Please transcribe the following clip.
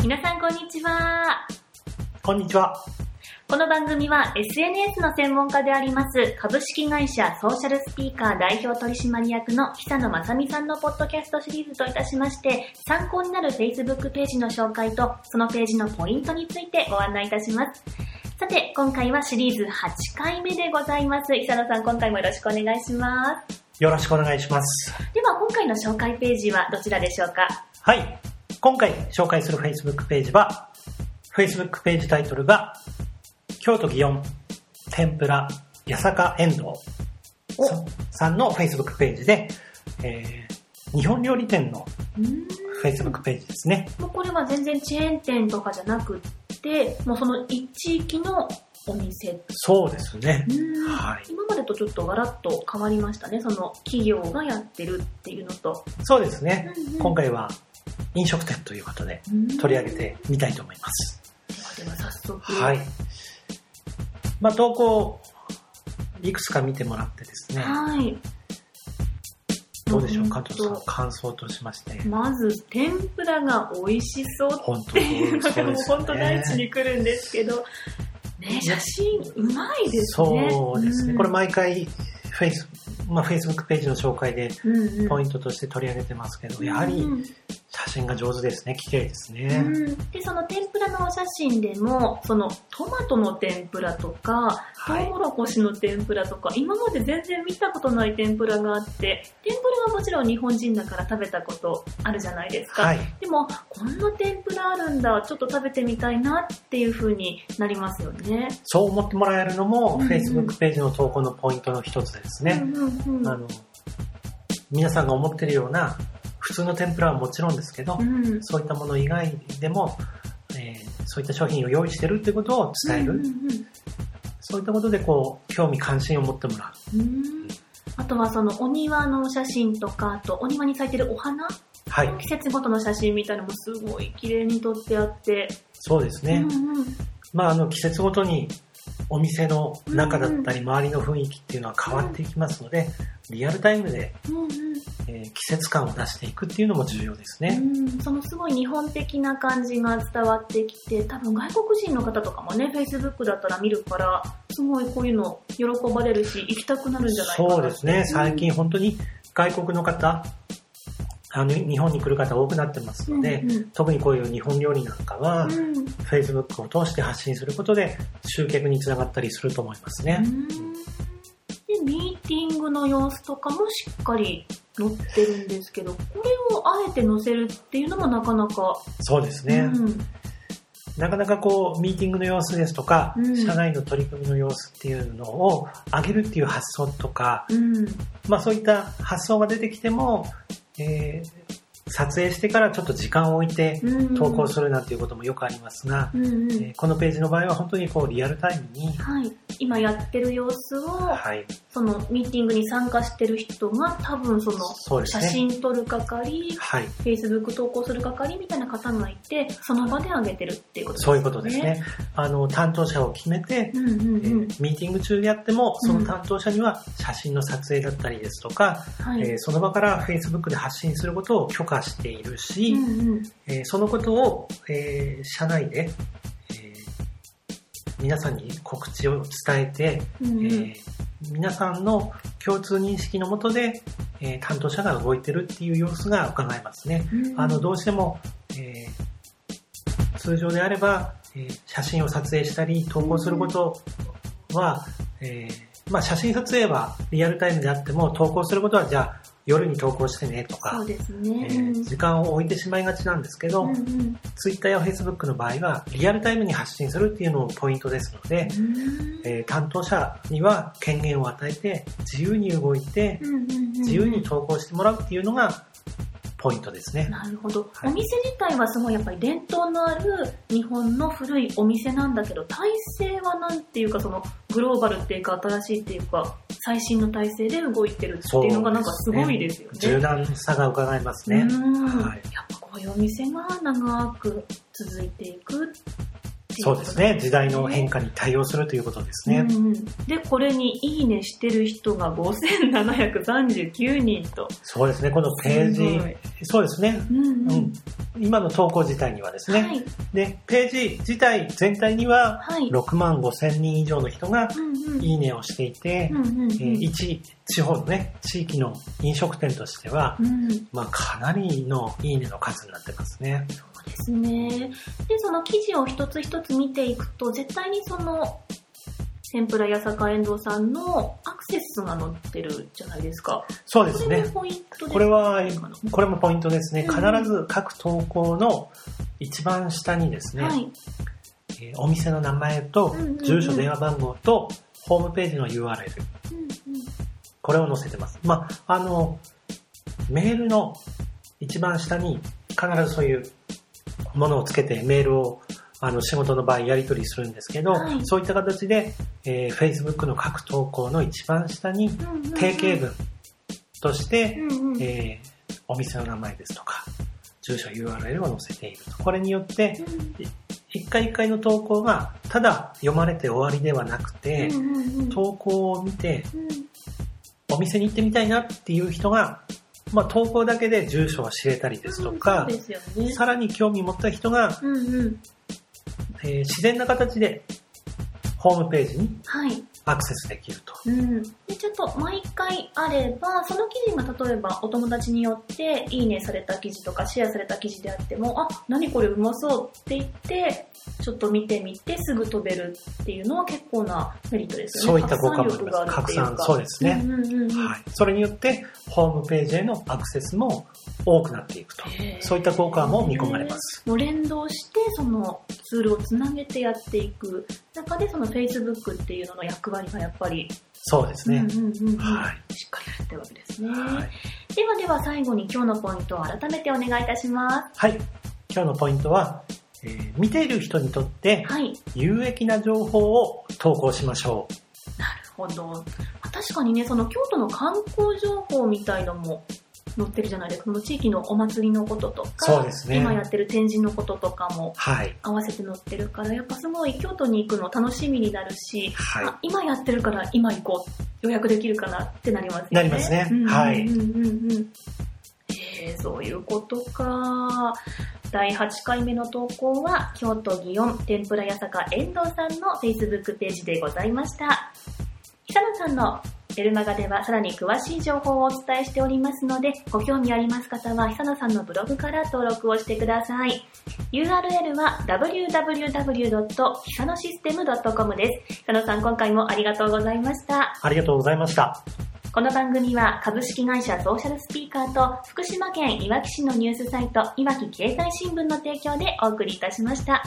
皆さんこんにちは。こんにちは。この番組は SNS の専門家であります株式会社ソーシャルスピーカー代表取締役の久野正美さんのポッドキャストシリーズといたしまして参考になる Facebook ページの紹介とそのページのポイントについてご案内いたします。さて、今回はシリーズ8回目でございます。久野さん、今回もよろしくお願いします。よろしくお願いします。では、今回の紹介ページはどちらでしょうか？はい。今回紹介する Facebook ページは、Facebook ページタイトルが、京都祇園天ぷら八坂遠藤おささんの Facebook ページで、えー日本料理店の Facebook ページですね。もうこれは全然チェーン店とかじゃなくって、もうその一地域のお店。そうですね。うんはい今までとちょっとガラッと変わりましたね。その企業がやってるっていうのと。そうですね。うんうん今回は飲食店ということで取り上げてみたいと思います。では早速。はい。まあ、投稿、いくつか見てもらってですね。はい。どうでしょう、うん加藤さん、感想としまして。まず、天ぷらが美味しそうっていうのが もう本当第一に来るんですけど、ね、写真うまいですね。そうですね。んこれ毎回、フェイス、まあ、Facebook ページの紹介でポイントとして取り上げてますけど、やはりうん写真が上手ですね。綺麗ですうね。ん、でその天ぷらのお写真でもそのトマトの天ぷらとかトはいウモロコシの天ぷらとか、今まで全然見たことない天ぷらがあって天ぷらはもちろん日本人だから食べたことあるじゃないですか、はい。でもこんな天ぷらあるんだちょっと食べてみたいなっていう風になりますよね。そう思ってもらえるのも、うんうん Facebook ページの投稿のポイントの一つですね。うんうんうんあの、皆さんが思ってるような、普通の天ぷらはもちろんですけど、うんそういったもの以外でも、えーそういった商品を用意してるってことを伝える。うんうんそういったことで、こう、興味関心を持ってもらう。うんうんあとはそのお庭の写真とかあとお庭に咲いてるお花？はい。季節ごとの写真みたいなのもすごい綺麗に撮ってあって、そうですね。うんうんまあ、あの、季節ごとにお店の中だったり、周りの雰囲気っていうのは変わっていきますので、リアルタイムで、えー季節感を出していくっていうのも重要ですね。うん。そのすごい日本的な感じが伝わってきて多分外国人の方とかもね Facebook だったら見るからすごいこういうの喜ばれるし行きたくなるんじゃないかなそうですね。最近本当に外国の方、あの、日本に来る方多くなってますので、うんうん。特にこういう日本料理なんかは、うん Facebook を通して発信することで集客につながったりすると思いますね。うんでミーティングの様子とかもしっかり載ってるんですけどこれをあえて載せるっていうのもなかなか、そうですね。うんなかなかこう、ミーティングの様子ですとか、うん社内の取り組みの様子っていうのを上げるっていう発想とか、うんまあそういった発想が出てきても、えー撮影してからちょっと時間を置いてうん。投稿するなんていうこともよくありますが、うんうん。えーこのページの場合は本当にこうリアルタイムに、はい、今やってる様子を、はい、そのミーティングに参加してる人が多分その写。真撮る係、はい、Facebook 投稿する係みたいな方がいて、その場で上げてるっていうことですね。そういうことですね。あの、担当者を決めて、うんうんえうん。ーミーティング中でやっても、その担当者には写真の撮影だったりですとか、はい。えーその場から Facebook で発信することを許可しているし、うんうんえーそのことを、えー社内で、えー皆さんに告知を伝えて、うん。うんえー皆さんの共通認識のもとで、えー担当者が動いてるっていう様子が伺えますね。うん。あの、どうしても、えー通常であれば、えー写真を撮影したり投稿することは、えーまあ写真撮影はリアルタイムであっても投稿することはじゃあ夜に投稿してねとかそう、ですえね。ー時間を置いてしまいがちなんですけど、うんうん。ツイッターやフェイスブックの場合は、リアルタイムに発信するっていうのもポイントですので、うん。えー担当者には権限を与えて、自由に動いて、自由に投稿してもらうっていうのがポイントですね。なるほど、はいお店自体はすごいやっぱり伝統のある日本の古いお店なんだけど体制はなんていうかそのグローバルっていうか新しいっていうか最新の体制で動いてるっていうのがなんかすごいですよね。柔軟さが伺えますね。うんはいやっぱこういうお店が長く続いていくっていそうですね。時代の変化に対応するということですね。うんうんで、これにいいねしてる人が5739人と。そうですね。このページ、そうですね。うんううんん。今の投稿自体にはですね。はい。で、ページ自体全体にははい。6万5千人以上の人が。いいねをしていて、うんうんうん。えー一地方のね、地域の飲食店としては、うん。まあかなりのいいねの数になってますね。ですね。で、その記事を一つ一つ見ていくと、絶対にその、天ぷらやさか遠藤さんのアクセスが載ってるじゃないですか。そうですねこれも。ポイントですこれはこれもポイントですね。うん必ず各投稿の一番下にですね、はい。えーお店の名前と住所電話番号とホームページの URL、うんうんこれを載せてます。まあ、あの、メールの一番下に必ずそういうものをつけてメールをあの仕事の場合やり取りするんですけど、はい。そういった形で、えー Facebook の各投稿の一番下に定型文として、うんうん。えーお店の名前ですとか、住所 URL を載せていると。これによって、一回一回の投稿がただ読まれて終わりではなくて、投稿を見てうん。お店に行ってみたいなっていう人が、まあ、投稿だけで住所を知れたりですとかそう、ですよね。さらに興味持った人が、うんうん。えー自然な形でホームページにはい。アクセスできると。うん。で、ちょっと毎回あれば、その記事が例えばお友達によっていいねされた記事とかシェアされた記事であっても、あ、何これうまそうって言って、ちょっと見てみてすぐ飛べるっていうのは結構なメリットですよね。そういった効果もあります拡散そうですねうんうんうんうんはい。それによって、ホームページへのアクセスも多くなっていくと。そういった効果も見込まれます。もう連動して、そのツールをつなげてやっていく中で、その Facebook っていうのの役割がやっぱり、そうですね。うんうんうんうんはいしっかりやってるわけですね。はい。ではでは最後に今日のポイントを改めてお願いいたしまはい。今日のポイントは、えー見ている人にとってす。はい。有益な情報を投稿しましょう。なるほど。確かにね、その京都の観光情報みたいのも載ってるじゃないですか。その地域のお祭りのこととか、ね今やってる展示のこととかもはい。合わせて載ってるから、やっぱすごい京都に行くの楽しみになるし、はあ今やってるから今行こう。予約できるかなってなりますよね。なりますねはいうんうんうん。えー、そういうことか。第8回目の投稿は、京都祇園天ぷら屋坂遠藤さんの Facebook ページでございました。久野さんのエルマガではさらに詳しい情報をお伝えしておりますので、ご興味あります方は久野さんのブログから登録をしてください。URL は www. 久野システム .com です。久野さん、今回もありがとうございました。ありがとうございました。この番組は株式会社ソーシャルスピーカーと福島県いわき市のニュースサイトいわき経済新聞の提供でお送りいたしました。